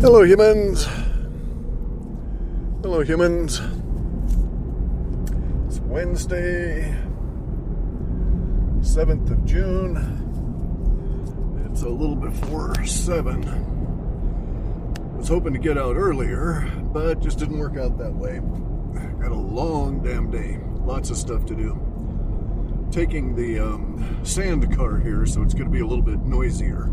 Hello, humans. Hello, humans. It's Wednesday, 7th of June. It's a little before 7. I was hoping to get out earlier, but just didn't work out that way. Got a long damn day. Lots of stuff to do. Taking the um, sand car here, so it's going to be a little bit noisier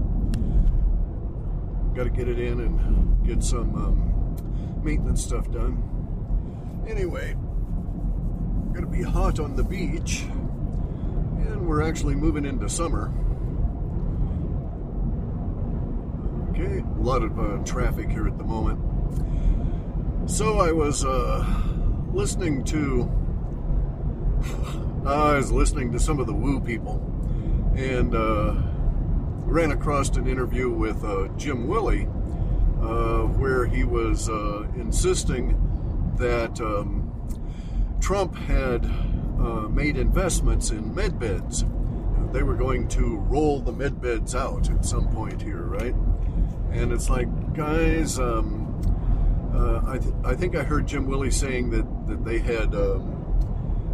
got to get it in and get some um, maintenance stuff done. Anyway, going to be hot on the beach, and we're actually moving into summer. Okay, a lot of uh, traffic here at the moment. So I was uh, listening to, I was listening to some of the Woo people, and. Uh, ran across an interview with uh, Jim Willie uh, where he was uh, insisting that um, Trump had uh, made investments in medbeds. They were going to roll the medbeds out at some point here, right? And it's like, guys, um, I, th- I think I heard Jim Willie saying that, that they had. Um,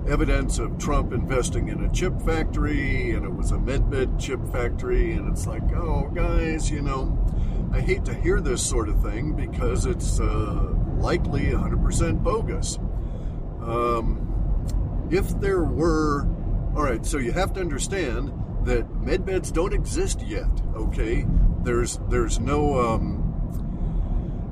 evidence of Trump investing in a chip factory, and it was a MedBed chip factory, and it's like, oh, guys, you know, I hate to hear this sort of thing because it's uh, likely 100% bogus. Um, if there were, all right, so you have to understand that medbeds don't exist yet. Okay, there's there's no. Um,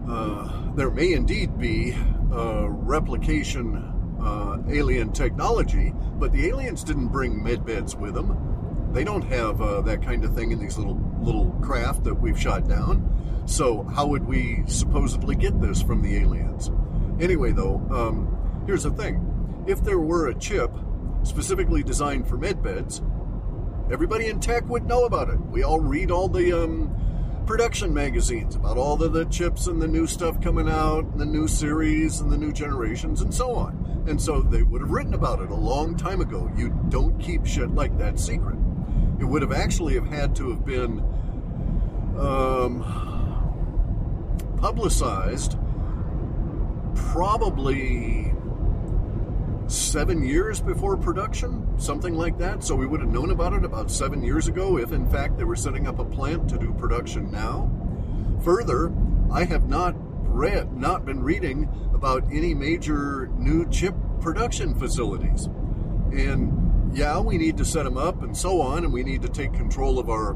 uh, there may indeed be a replication uh, alien technology, but the aliens didn't bring medbeds with them. They don't have uh, that kind of thing in these little little craft that we've shot down. So how would we supposedly get this from the aliens? Anyway, though, um, here's the thing: if there were a chip specifically designed for medbeds, everybody in tech would know about it. We all read all the um, production magazines about all of the chips and the new stuff coming out, and the new series and the new generations, and so on. And so they would have written about it a long time ago. You don't keep shit like that secret. It would have actually have had to have been um, publicized probably seven years before production, something like that. So we would have known about it about seven years ago if, in fact, they were setting up a plant to do production now. Further, I have not read, not been reading about any major new chip production facilities. And yeah, we need to set them up and so on, and we need to take control of our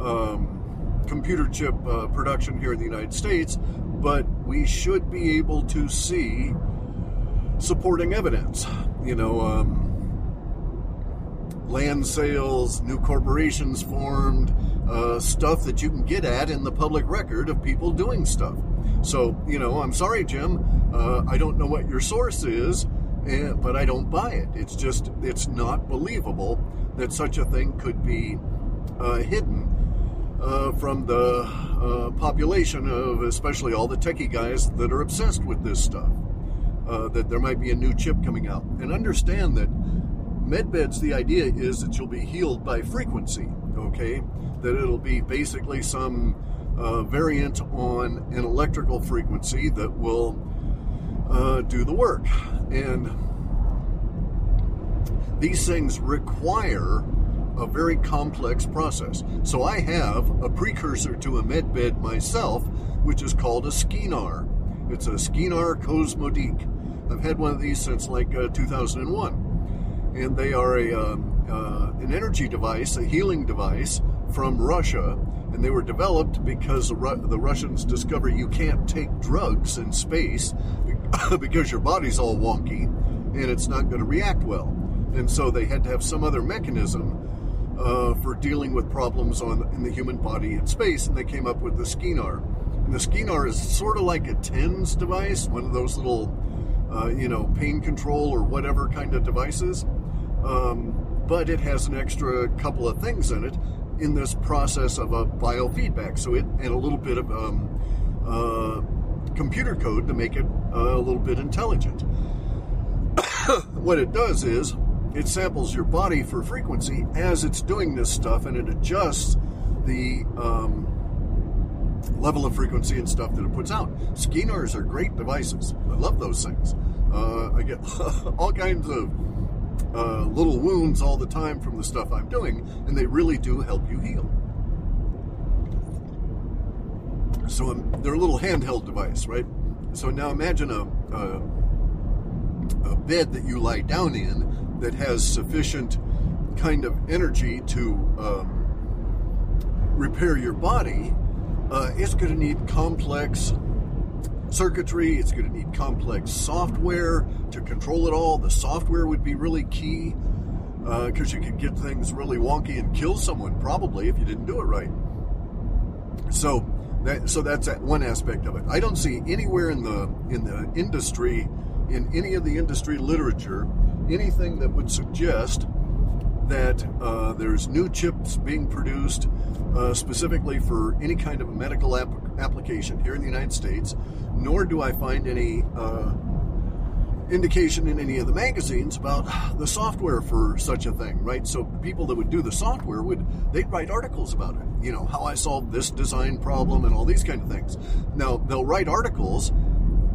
um, computer chip uh, production here in the United States, but we should be able to see supporting evidence. You know, um, land sales, new corporations formed, uh, stuff that you can get at in the public record of people doing stuff. So, you know, I'm sorry, Jim. Uh, I don't know what your source is, eh, but I don't buy it. It's just, it's not believable that such a thing could be uh, hidden uh, from the uh, population of especially all the techie guys that are obsessed with this stuff. Uh, that there might be a new chip coming out. And understand that medbeds, the idea is that you'll be healed by frequency, okay? That it'll be basically some uh, variant on an electrical frequency that will uh, do the work. And these things require a very complex process. So I have a precursor to a medbed myself, which is called a SCENAR. It's a SCENAR Cosmodic. I've had one of these since like uh, 2001, and they are a um, uh, an energy device, a healing device from Russia and they were developed because the, Russians discover you can't take drugs in space because your body's all wonky and it's not going to react well. And so they had to have some other mechanism uh, for dealing with problems on in the human body in space, and they came up with the SCENAR. And the SCENAR is sort of like a TENS device, one of those little, uh, you know, pain control or whatever kind of devices. Um, but it has an extra couple of things in it in this process of a biofeedback. So it and a little bit of um, uh, computer code to make it uh, a little bit intelligent. what it does is it samples your body for frequency as it's doing this stuff, and it adjusts the um, level of frequency and stuff that it puts out. SCENARs are great devices. I love those things. Uh, I get all kinds of uh, little wounds all the time from the stuff I'm doing, and they really do help you heal. So um, they're a little handheld device, right? So now imagine a, a, a bed that you lie down in that has sufficient kind of energy to um, repair your body. Uh, it's going to need complex circuitry. It's going to need complex software to control it all. The software would be really key because uh, you could get things really wonky and kill someone probably if you didn't do it right. So that, so that's one aspect of it. I don't see anywhere in the in the industry, in any of the industry literature, anything that would suggest that uh, there's new chips being produced uh, specifically for any kind of a medical ap- application here in the United States, nor do I find any uh, indication in any of the magazines about the software for such a thing, right? So people that would do the software would they'd write articles about it, you know, how I solved this design problem and all these kind of things. Now they'll write articles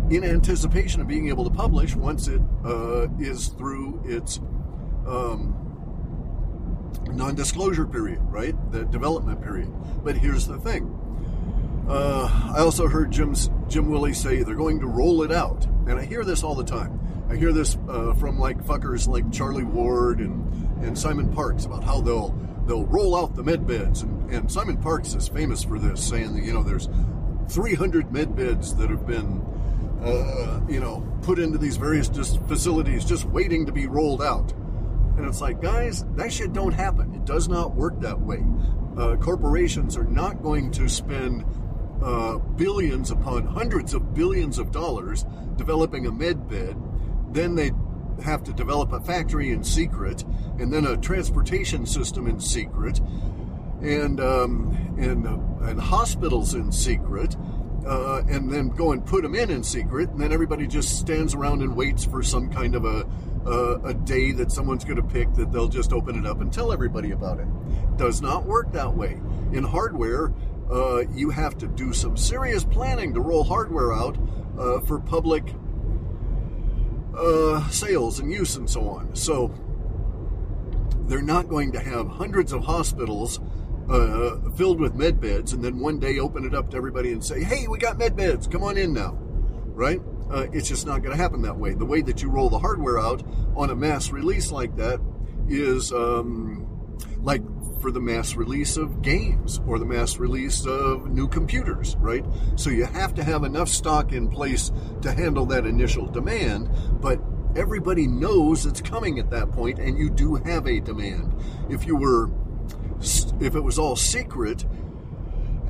in anticipation of being able to publish once it uh, is through its um, non-disclosure period, right? The development period. But here's the thing. Uh, I also heard Jim's, Jim Willie say they're going to roll it out, and I hear this all the time. I hear this uh, from like fuckers like Charlie Ward and, and Simon Parks about how they'll they'll roll out the med beds, and, and Simon Parks is famous for this, saying that you know there's 300 med beds that have been uh, you know put into these various facilities just waiting to be rolled out. And it's like, guys, that shit don't happen. It does not work that way. Uh, corporations are not going to spend uh, billions upon hundreds of billions of dollars developing a med bed. Then they have to develop a factory in secret, and then a transportation system in secret, and um, and uh, and hospitals in secret, uh, and then go and put them in in secret, and then everybody just stands around and waits for some kind of a uh, a day that someone's going to pick that they'll just open it up and tell everybody about it. Does not work that way. In hardware, uh, you have to do some serious planning to roll hardware out uh, for public uh, sales and use and so on. So they're not going to have hundreds of hospitals uh, filled with med beds and then one day open it up to everybody and say, hey, we got med beds, come on in now, right? Uh, it's just not going to happen that way. The way that you roll the hardware out on a mass release like that is um, like for the mass release of games or the mass release of new computers, right? So you have to have enough stock in place to handle that initial demand, but everybody knows it's coming at that point and you do have a demand. If you were if it was all secret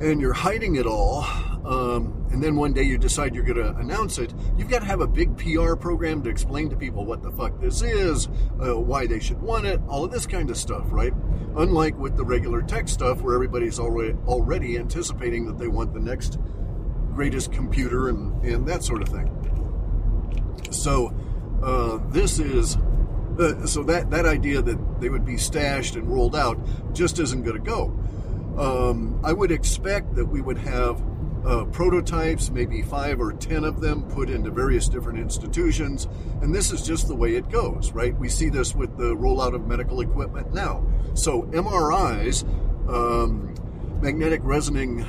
and you're hiding it all, um, and then one day you decide you're going to announce it, you've got to have a big PR program to explain to people what the fuck this is, uh, why they should want it, all of this kind of stuff, right? Unlike with the regular tech stuff where everybody's already already anticipating that they want the next greatest computer and, and that sort of thing. So uh, this is uh, so that that idea that they would be stashed and rolled out just isn't going to go. Um, I would expect that we would have uh, prototypes, maybe five or ten of them, put into various different institutions. And this is just the way it goes, right? We see this with the rollout of medical equipment now. So MRIs, um, magnetic resonating,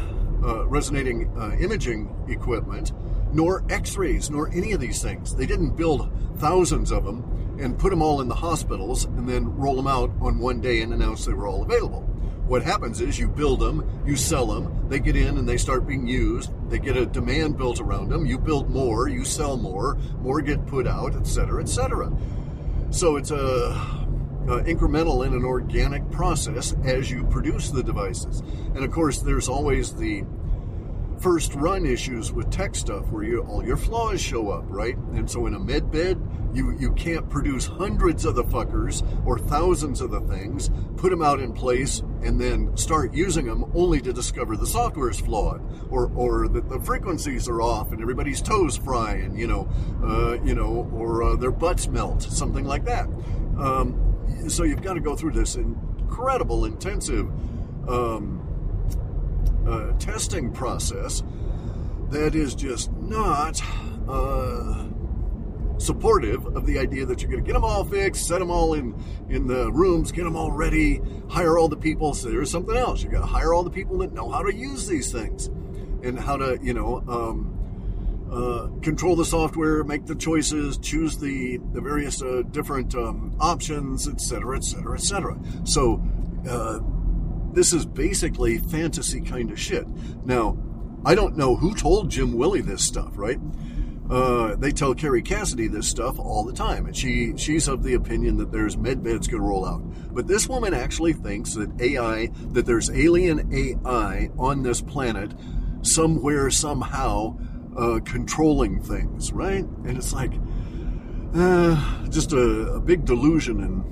uh, resonating uh, imaging equipment, nor X-rays, nor any of these things. They didn't build thousands of them and put them all in the hospitals and then roll them out on one day and announce they were all available what happens is you build them, you sell them, they get in and they start being used. They get a demand built around them. You build more, you sell more, more get put out, etc., etc. So it's a, incremental and an organic process as you produce the devices. And of course, there's always the first run issues with tech stuff where you, all your flaws show up, right? And so in a med bed, you, you can't produce hundreds of the fuckers or thousands of the things, put them out in place, and then start using them only to discover the software is flawed or, or that the frequencies are off and everybody's toes fry and, you know, uh, you know, or uh, their butts melt, something like that. Um, so you've got to go through this incredible, intensive um, uh, testing process that is just not uh, supportive of the idea that you're going to get them all fixed, set them all in in the rooms, get them all ready, hire all the people. So there's something else. You got to hire all the people that know how to use these things and how to, you know, um, uh, control the software, make the choices, choose the the various uh, different um, options, etc., etc., etc. So uh, this is basically fantasy kind of shit. Now, I don't know who told Jim Willie this stuff, right? Uh, they tell Kerry Cassidy this stuff all the time, and she she's of the opinion that there's med beds going to roll out. But this woman actually thinks that AI, that there's alien AI on this planet, somewhere somehow, uh, controlling things, right? And it's like uh, just a, a, big delusion, and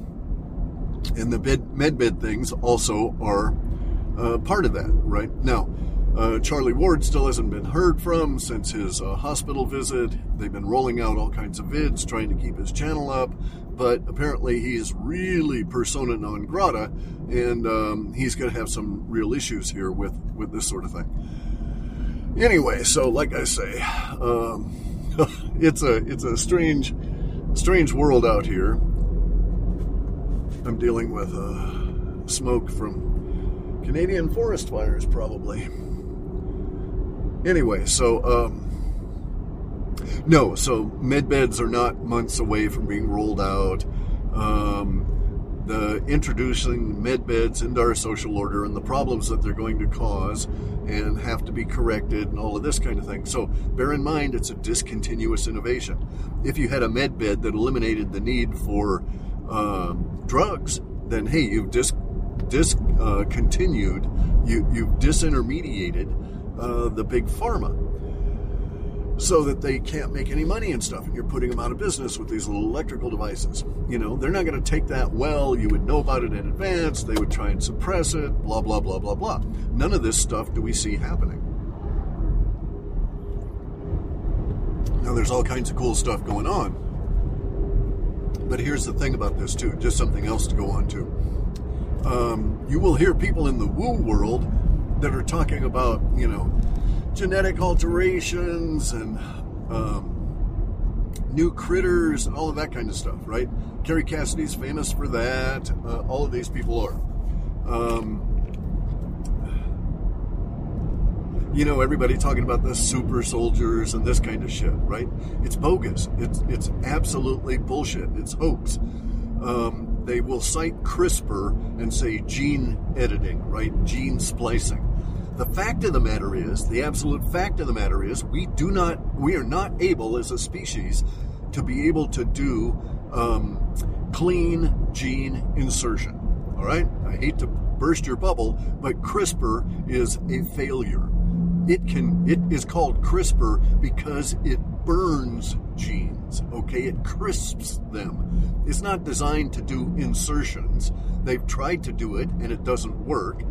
and the med bed things also are uh, part of that, right? Now uh, Charlie Ward still hasn't been heard from since his uh, hospital visit. They've been rolling out all kinds of vids trying to keep his channel up, but apparently he's really persona non grata, and um, he's going to have some real issues here with, with this sort of thing. Anyway, so like I say, um, it's a it's a strange strange world out here. I'm dealing with uh, smoke from Canadian forest fires, probably. Anyway, so um, no, so med beds are not months away from being rolled out. Um, the introducing med beds into our social order and the problems that they're going to cause and have to be corrected and all of this kind of thing. So bear in mind it's a discontinuous innovation. If you had a med bed that eliminated the need for um, drugs, then hey, you've dis- discontinued, uh, you, you've disintermediated uh, the big pharma. So that they can't make any money and stuff and you're putting them out of business with these little electrical devices. You know they're not going to take that well you would know about it in advance they would try and suppress it blah blah blah blah blah. None of this stuff do we see happening. Now there's all kinds of cool stuff going on but here's the thing about this too just something else to go on to um, you will hear people in the woo world that are talking about, you know, genetic alterations and um, new critters and all of that kind of stuff, right? Kerry Cassidy's famous for that. Uh, all of these people are. Um, you know, everybody talking about the super soldiers and this kind of shit, right? It's bogus. It's it's absolutely bullshit. It's hoax. Um, they will cite CRISPR and say gene editing, right? Gene splicing. The fact of the matter is, the absolute fact of the matter is, we do not, we are not able as a species to be able to do um, clean gene insertion. All right? I hate to burst your bubble, but CRISPR is a failure. It can, it is called CRISPR because it burns genes, okay? It crisps them. It's not designed to do insertions. They've tried to do it and it doesn't work.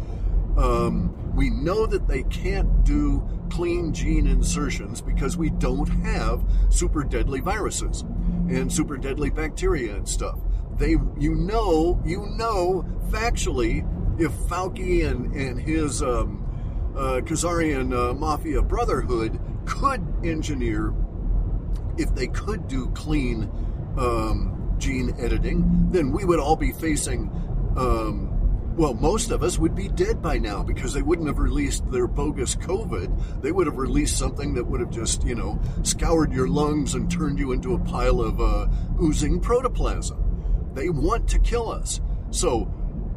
Um, we know that they can't do clean gene insertions because we don't have super deadly viruses and super deadly bacteria and stuff. They, you know, you know factually if Fauci and, and his um, uh, Khazarian uh, Mafia Brotherhood could engineer, if they could do clean um, gene editing, then we would all be facing um, well, most of us would be dead by now because they wouldn't have released their bogus COVID. They would have released something that would have just, you know, scoured your lungs and turned you into a pile of uh, oozing protoplasm. They want to kill us. So,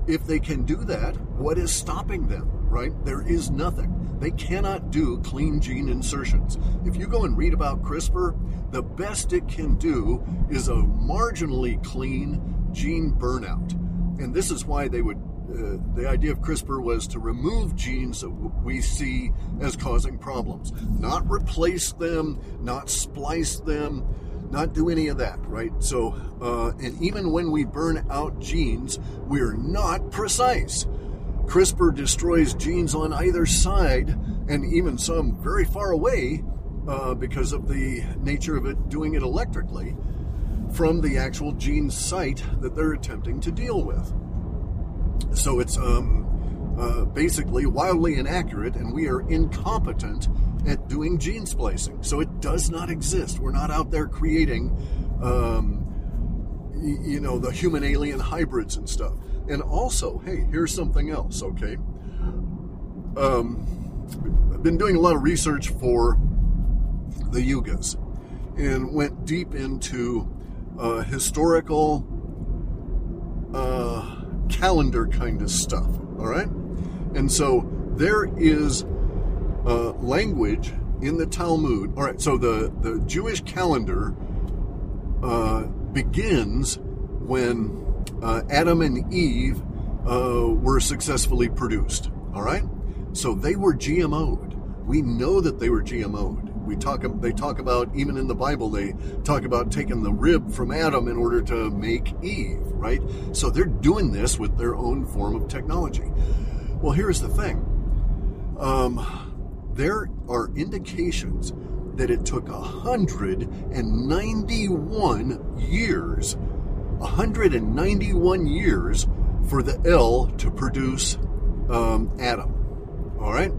if they can do that, what is stopping them, right? There is nothing. They cannot do clean gene insertions. If you go and read about CRISPR, the best it can do is a marginally clean gene burnout. And this is why they would uh, the idea of CRISPR was to remove genes that we see as causing problems, not replace them, not splice them, not do any of that, right? So, uh, and even when we burn out genes, we're not precise. CRISPR destroys genes on either side, and even some very far away uh, because of the nature of it doing it electrically from the actual gene site that they're attempting to deal with so it's um, uh, basically wildly inaccurate, and we are incompetent at doing gene splicing. So it does not exist. We're not out there creating, um, y- you know, the human alien hybrids and stuff. And also, hey, here's something else, okay? Um, I've been doing a lot of research for the Yugas and went deep into uh, historical uh, calendar kind of stuff, all right? And so there is uh, language in the Talmud. All right, so the, the Jewish calendar uh, begins when uh, Adam and Eve uh, were successfully produced. All right, so they were GMO'd. We know that they were GMO'd. We talk. They talk about even in the Bible. They talk about taking the rib from Adam in order to make Eve. Right. So they're doing this with their own form of technology. Well, here's the thing. Um, there are indications that it took 191 years, 191 years for the L to produce um, Adam. All right?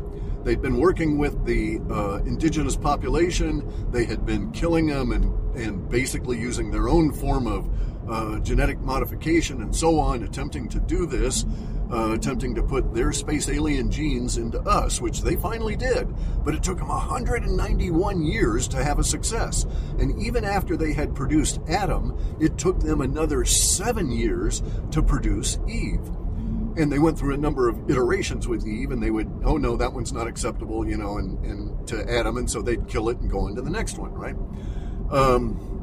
They'd been working with the uh, indigenous population. They had been killing them and, and basically using their own form of uh, genetic modification and so on, attempting to do this, uh, attempting to put their space alien genes into us, which they finally did. But it took them 191 years to have a success. And even after they had produced Adam, it took them another seven years to produce Eve and they went through a number of iterations with Eve, and they would, oh no, that one's not acceptable, you know, and, and to Adam, and so they'd kill it and go into the next one, right? Um,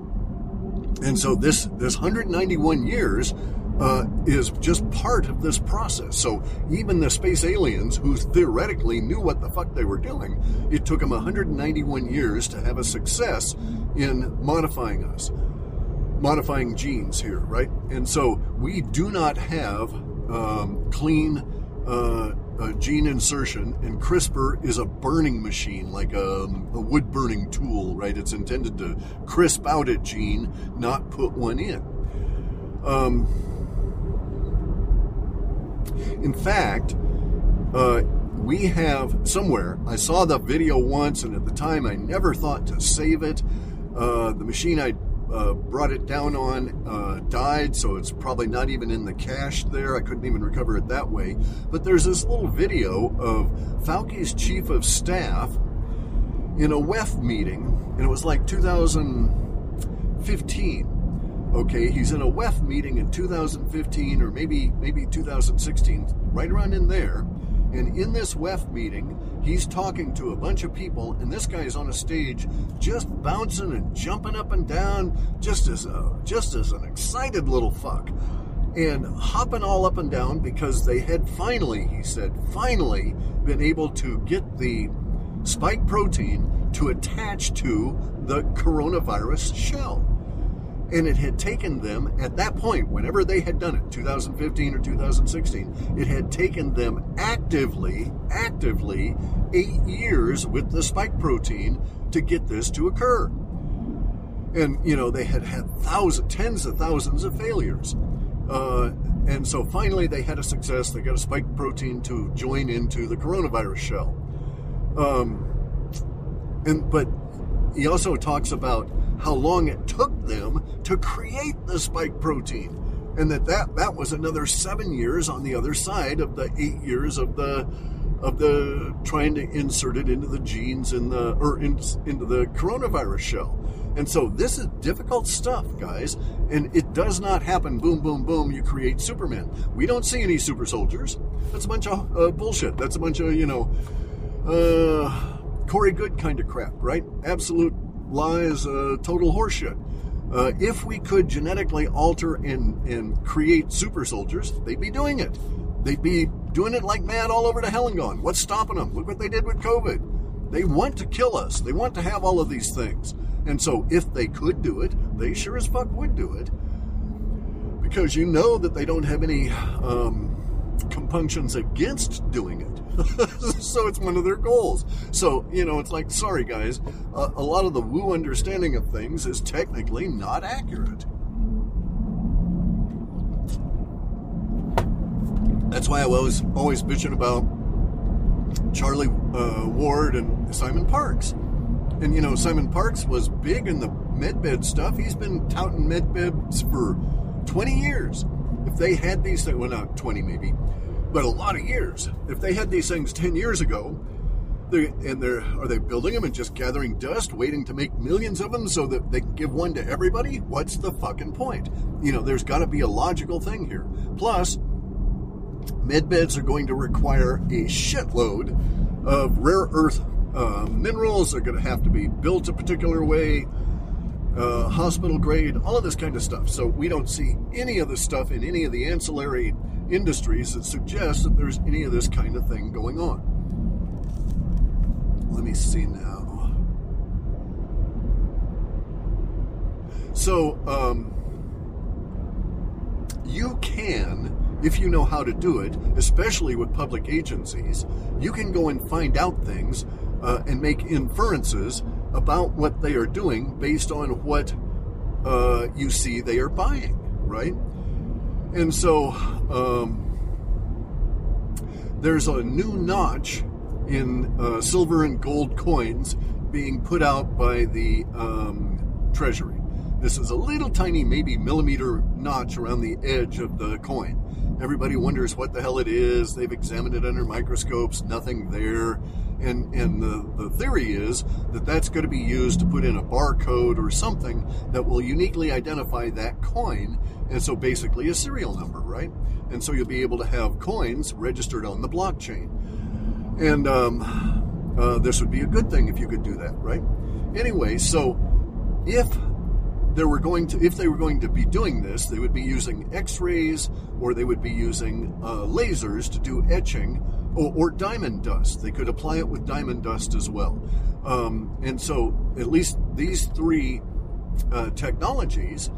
and so this this 191 years uh, is just part of this process. So even the space aliens, who theoretically knew what the fuck they were doing, it took them 191 years to have a success in modifying us, modifying genes here, right? And so we do not have um, clean uh, gene insertion, and CRISPR is a burning machine, like a, a, wood burning tool, right? It's intended to crisp out a gene, not put one in. Um, in fact, uh, we have somewhere, I saw the video once, and at the time I never thought to save it. Uh, the machine I uh, brought it down on uh, died, so it's probably not even in the cache there. I couldn't even recover it that way. But there's this little video of Fauci's chief of staff in a WEF meeting, and it was like 2015. Okay, he's in a WEF meeting in 2015 or maybe maybe 2016, right around in there. And in this WEF meeting, he's talking to a bunch of people, and this guy is on a stage just bouncing and jumping up and down, just as a, just as an excited little fuck, and hopping all up and down because they had finally, he said, finally been able to get the spike protein to attach to the coronavirus shell. And it had taken them, at that point, whenever they had done it, 2015 or 2016, it had taken them actively, actively eight years with the spike protein to get this to occur. And, you know, they had had thousands, tens of thousands of failures. Uh, and so finally they had a success. They got a spike protein to join into the coronavirus shell. Um, and, but he also talks about how long it took them to create the spike protein. And that, that that was another seven years on the other side of the eight years of the of the trying to insert it into the genes in the or in, into the coronavirus shell. And so this is difficult stuff guys and it does not happen. Boom boom boom you create superman. We don't see any super soldiers. That's a bunch of uh, bullshit. That's a bunch of you know uh Corey Goode kind of crap, right? Absolute lies, uh, total horseshit. Uh, if we could genetically alter and, and create super soldiers, they'd be doing it. They'd be doing it like mad all over to hell and gone. What's stopping them? Look what they did with COVID. They want to kill us. They want to have all of these things. And so if they could do it, they sure as fuck would do it. Because you know that they don't have any um, compunctions against doing it. so it's one of their goals. So, you know, it's like, sorry guys, uh, a lot of the woo understanding of things is technically not accurate. That's why I was always bitching about Charlie uh, Ward and Simon Parks. And you know, Simon Parks was big in the medbed stuff. He's been touting medbeds for 20 years. If they had these things, well, not 20 maybe, but a lot of years. If they had these things 10 years ago, they, and they're are they building them and just gathering dust, waiting to make millions of them so that they can give one to everybody? What's the fucking point? You know, there's got to be a logical thing here. Plus, med beds are going to require a shitload of rare earth uh, minerals. They're going to have to be built a particular way, uh, hospital grade, all of this kind of stuff. So we don't see any of this stuff in any of the ancillary industries that suggests that there's any of this kind of thing going on. Let me see now. So, um, you can if you know how to do it, especially with public agencies, you can go and find out things uh, and make inferences about what they are doing based on what uh, you see they are buying, right? And so um, there's a new notch in uh, silver and gold coins being put out by the um, Treasury. This is a little tiny, maybe millimeter notch around the edge of the coin. Everybody wonders what the hell it is. They've examined it under microscopes, nothing there. And, and the, the theory is that that's going to be used to put in a barcode or something that will uniquely identify that coin. And so basically a serial number, right? And so you'll be able to have coins registered on the blockchain. And um, uh, this would be a good thing if you could do that, right? Anyway, so if they were going to, if they were going to be doing this, they would be using X-rays or they would be using uh, lasers to do etching or, or, diamond dust. They could apply it with diamond dust as well. Um, and so, at least these three uh, technologies,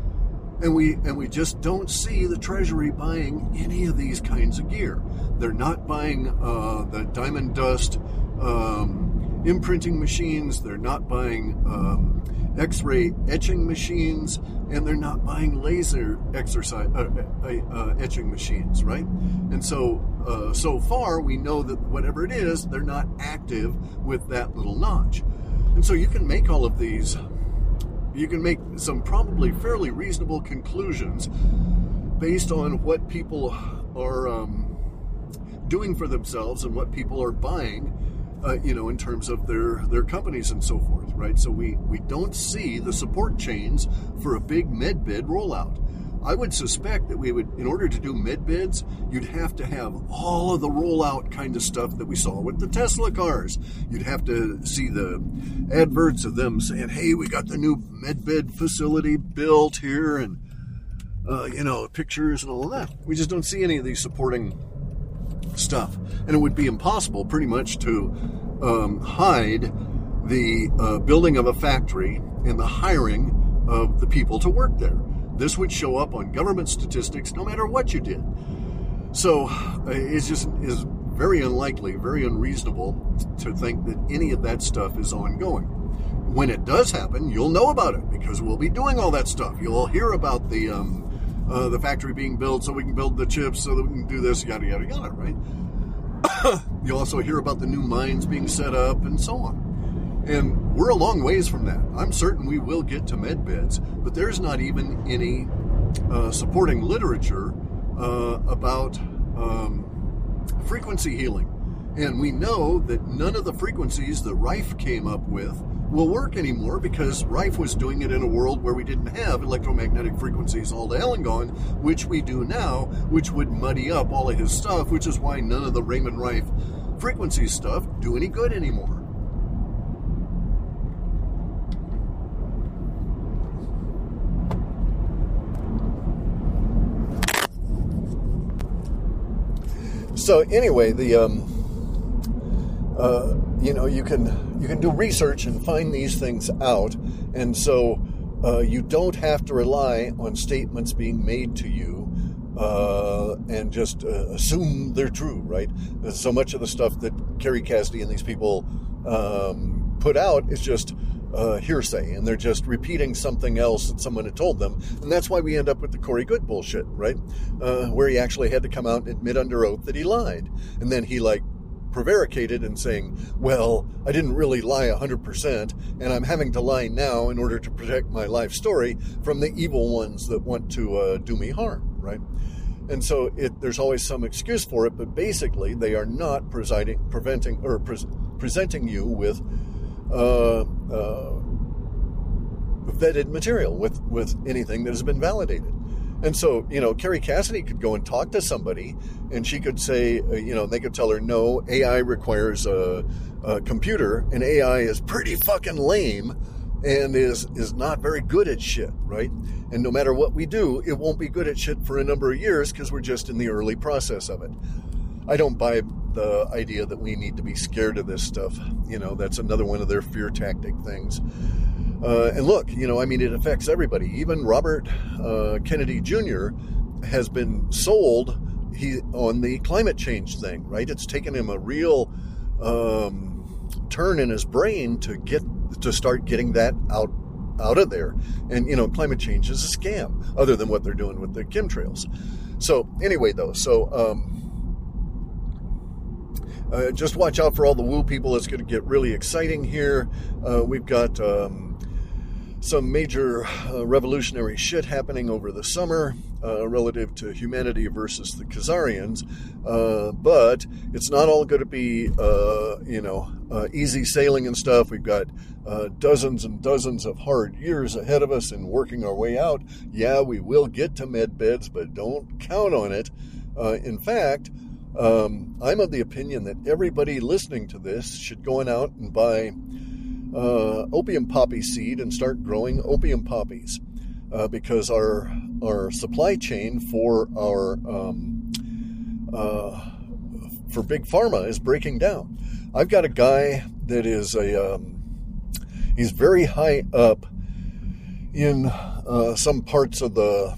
and we and we just don't see the Treasury buying any of these kinds of gear. They're not buying uh, the diamond dust um, imprinting machines. They're not buying. Um, X-ray etching machines, and they're not buying laser exercise uh, uh, uh, etching machines, right? And so, uh, so far, we know that whatever it is, they're not active with that little notch. And so, you can make all of these. You can make some probably fairly reasonable conclusions based on what people are um, doing for themselves and what people are buying uh, you know, in terms of their their companies and so forth, right? So we we don't see the support chains for a big medbed rollout. I would suspect that we would, in order to do medbeds, you'd have to have all of the rollout kind of stuff that we saw with the Tesla cars. You'd have to see the adverts of them saying, "Hey, we got the new medbed facility built here," and uh, you know, pictures and all of that. We just don't see any of these supporting stuff. And it would be impossible, pretty much, to um, hide the uh, building of a factory and the hiring of the people to work there. This would show up on government statistics no matter what you did. So uh, it's just is very unlikely, very unreasonable to think that any of that stuff is ongoing. When it does happen, you'll know about it because we'll be doing all that stuff. You'll hear about the um, uh, the factory being built so we can build the chips so that we can do this, yada, yada, yada, right? you also hear about the new mines being set up and so on. And we're a long ways from that. I'm certain we will get to med beds, but there's not even any uh, supporting literature uh, about um, frequency healing. And we know that none of the frequencies that Rife came up with will work anymore because Rife was doing it in a world where we didn't have electromagnetic frequencies all to hell and gone, which we do now, which would muddy up all of his stuff, which is why none of the Raymond Rife frequency stuff do any good anymore. So anyway, the um, uh, you know you can you can do research and find these things out and so uh, you don't have to rely on statements being made to you uh, and just uh, assume they're true right so much of the stuff that Kerry Cassidy and these people um, put out is just uh, hearsay and they're just repeating something else that someone had told them. And that's why we end up with the Corey Goode bullshit, right? Uh, where he actually had to come out and admit under oath that he lied. And then he like prevaricated and saying, well, I didn't really lie 100%, and I'm having to lie now in order to protect my life story from the evil ones that want to uh, do me harm, right? And so it, there's always some excuse for it, but basically they are not presiding, preventing or pre- presenting you with uh, uh, vetted material, with, with anything that has been validated. And so, you know, Kerry Cassidy could go and talk to somebody, and she could say, uh, you know, they could tell her, no, AI requires a, a, computer, and AI is pretty fucking lame and is is not very good at shit, right? And no matter what we do, it won't be good at shit for a number of years because we're just in the early process of it. I don't buy the idea that we need to be scared of this stuff. You know, that's another one of their fear tactic things. Uh, and look, you know, I mean, it affects everybody. Even Robert uh, Kennedy Jr. has been sold he on the climate change thing, right? It's taken him a real um, turn in his brain to get to start getting that out out of there. And you know, climate change is a scam, other than what they're doing with the chemtrails. So anyway, though, so. Um, uh, just watch out for all the woo people. It's going to get really exciting here. Uh, we've got um, some major uh, revolutionary shit happening over the summer uh, relative to humanity versus the Khazarians, uh, but it's not all going to be, uh, you know, uh, easy sailing and stuff. We've got uh, dozens and dozens of hard years ahead of us in working our way out. Yeah, we will get to med beds, but don't count on it. in fact, um, I'm of the opinion that everybody listening to this should go out and buy uh, opium poppy seed and start growing opium poppies uh, because our our supply chain for our um, uh, for big pharma is breaking down. I've got a guy that is a um, he's very high up in uh, some parts of the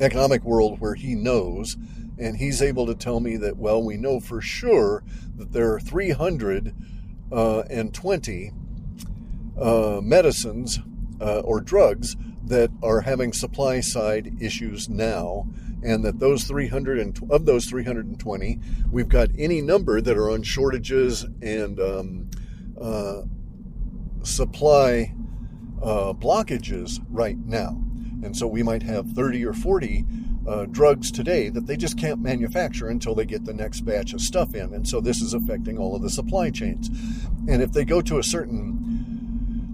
economic world where he knows and he's able to tell me that well we know for sure that there are 320 uh, medicines uh, or drugs that are having supply side issues now, and that those 300 and, of those 320, we've got any number that are on shortages and um, uh, supply uh, blockages right now. And so we might have 30 or 40 uh, drugs today that they just can't manufacture until they get the next batch of stuff in. And so this is affecting all of the supply chains. And if they go to a certain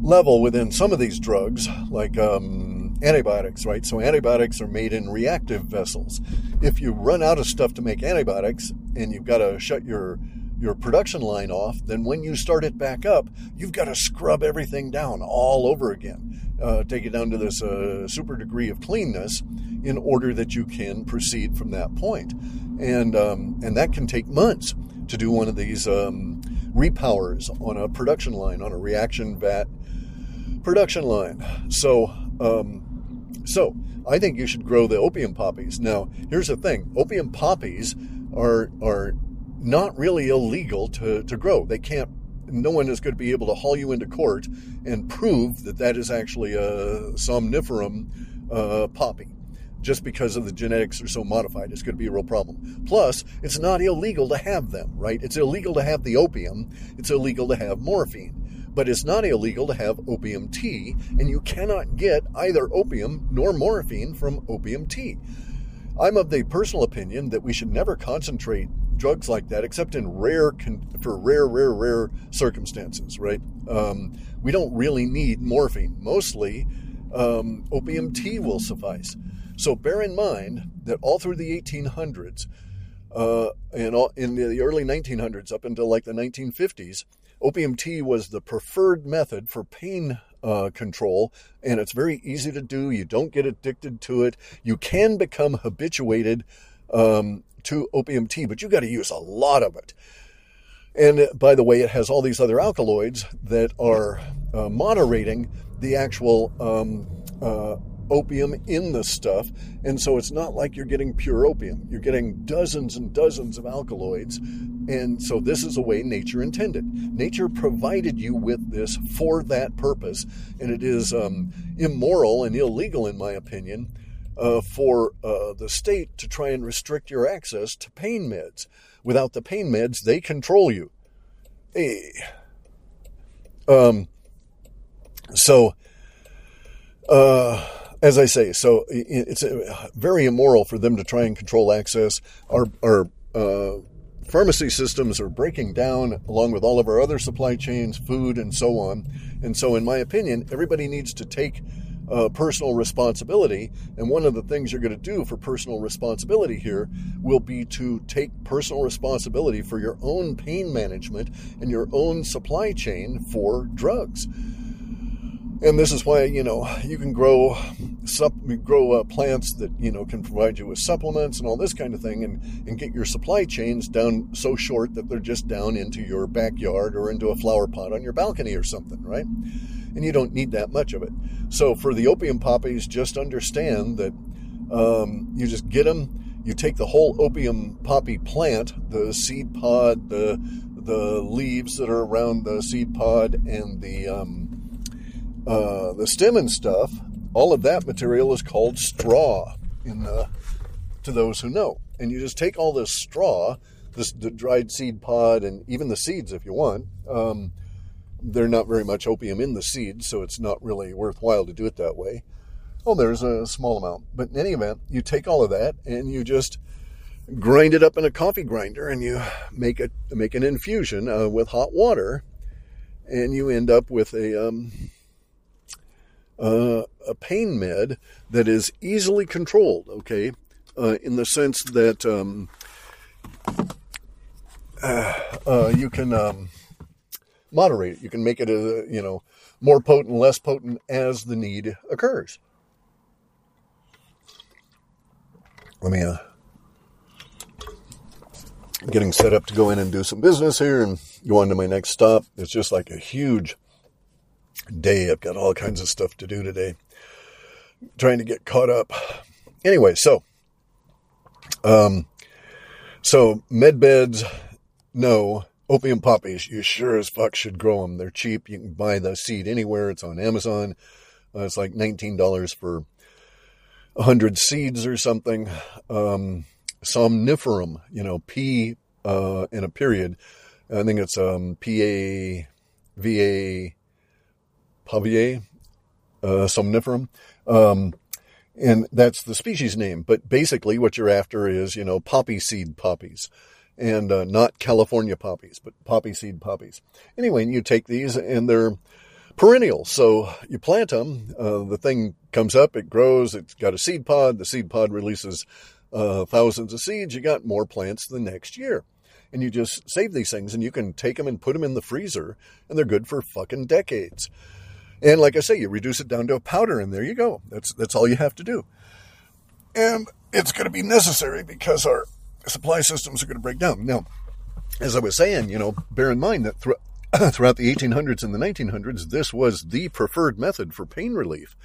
level within some of these drugs, like um, antibiotics, right? So antibiotics are made in reactive vessels. If you run out of stuff to make antibiotics and you've got to shut your your production line off, then when you start it back up, you've got to scrub everything down all over again, uh, take it down to this uh, super degree of cleanness in order that you can proceed from that point. And um, and that can take months to do one of these um, repowers on a production line, on a reaction vat production line. So, um, so I think you should grow the opium poppies. Now, here's the thing: opium poppies are are not really illegal to, to grow. They can't. No one is going to be able to haul you into court and prove that that is actually a somniferum uh, poppy just because of the genetics are so modified. It's going to be a real problem. Plus, it's not illegal to have them, right? It's illegal to have the opium. It's illegal to have morphine but it's not illegal to have opium tea, and you cannot get either opium nor morphine from opium tea. I'm of the personal opinion that we should never concentrate drugs like that except in rare, for rare, rare, rare circumstances, right? Um, we don't really need morphine. Mostly, um, opium tea will suffice. So bear in mind that all through the 1800s, uh, and all, in the early 1900s up until like the 1950s, Opium tea was the preferred method for pain uh, control, and it's very easy to do. You don't get addicted to it. You can become habituated um, to opium tea, but you got to use a lot of it. And uh, by the way, it has all these other alkaloids that are uh, moderating the actual um, uh, opium in the stuff. And so it's not like you're getting pure opium. You're getting dozens and dozens of alkaloids. And so this is a way nature intended. Nature provided you with this for that purpose. And it is um, immoral and illegal, in my opinion, uh, for uh, the state to try and restrict your access to pain meds. Without the pain meds, they control you. Hey. Um, so, uh, as I say, so it's very immoral for them to try and control access. Our, our uh, pharmacy systems are breaking down along with all of our other supply chains, food, and so on. And so, in my opinion, everybody needs to take uh, personal responsibility. And one of the things you're going to do for personal responsibility here will be to take personal responsibility for your own pain management and your own supply chain for drugs. And this is why you know you can grow sup, grow uh, plants that you know can provide you with supplements and all this kind of thing, and and get your supply chains down so short that they're just down into your backyard or into a flower pot on your balcony or something, right? and you don't need that much of it. So for the opium poppies, just understand that um, you just get them. You take the whole opium poppy plant, the seed pod, the the leaves that are around the seed pod, and the um, uh, the stem and stuff. All of that material is called straw in the to those who know. And you just take all this straw, this the dried seed pod, and even the seeds if you want. Um, they're not very much opium in the seeds, so it's not really worthwhile to do it that way. Oh, there's a small amount. But in any event, you take all of that and you just grind it up in a coffee grinder and you make it make an infusion uh, with hot water, and you end up with a um, uh, a pain med that is easily controlled. Okay, uh, in the sense that um, uh, uh, you can. Um, moderate it. You can make it a, you know, more potent, less potent as the need occurs. Let me, uh, getting set up to go in and do some business here and go on to my next stop. It's just like a huge day. I've got all kinds of stuff to do today. Trying to get caught up. Anyway, so, um, so med beds, no opium poppies, you sure as fuck should grow them. They're cheap. You can buy the seed anywhere. It's on Amazon. Uh, it's like $19 for 100 seeds or something. Um, somniferum, you know, P uh, in a period. I think it's um, P A V A Pavier, uh, somniferum. Um, and that's the species name. But basically, what you're after is, you know, poppy seed poppies and uh, not California poppies, but poppy seed poppies. Anyway, you take these and they're perennial. So you plant them, uh, the thing comes up, it grows, it's got a seed pod, the seed pod releases uh, thousands of seeds, you got more plants the next year. And you just save these things and you can take them and put them in the freezer and they're good for fucking decades. And like I say, you reduce it down to a powder and there you go. That's, that's all you have to do. And it's going to be necessary because our supply systems are going to break down. Now, as I was saying, you know, bear in mind that throughout the 1800s and the 1900s, this was the preferred method for pain relief.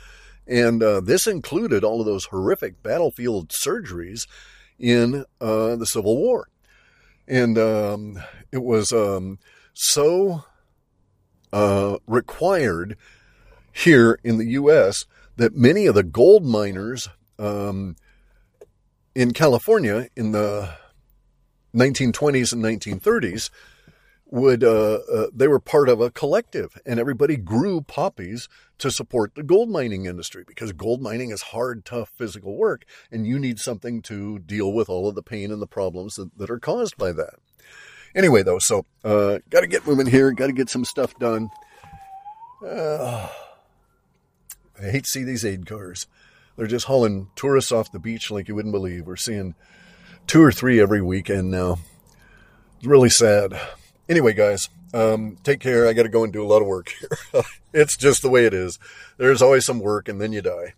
And uh, this included all of those horrific battlefield surgeries in uh, the Civil War. And um, it was um, so uh, required here in the U.S. that many of the gold miners um, in California in the 1920s and 1930s would uh, uh, they were part of a collective and everybody grew poppies to support the gold mining industry because gold mining is hard tough physical work and you need something to deal with all of the pain and the problems that, that are caused by that anyway though so uh, got to get moving here got to get some stuff done uh, i hate to see these aid cars they're just hauling tourists off the beach like you wouldn't believe. We're seeing two or three every weekend now. It's really sad. Anyway, guys, um, take care. I got to go and do a lot of work here. it's just the way it is. There's always some work and then you die.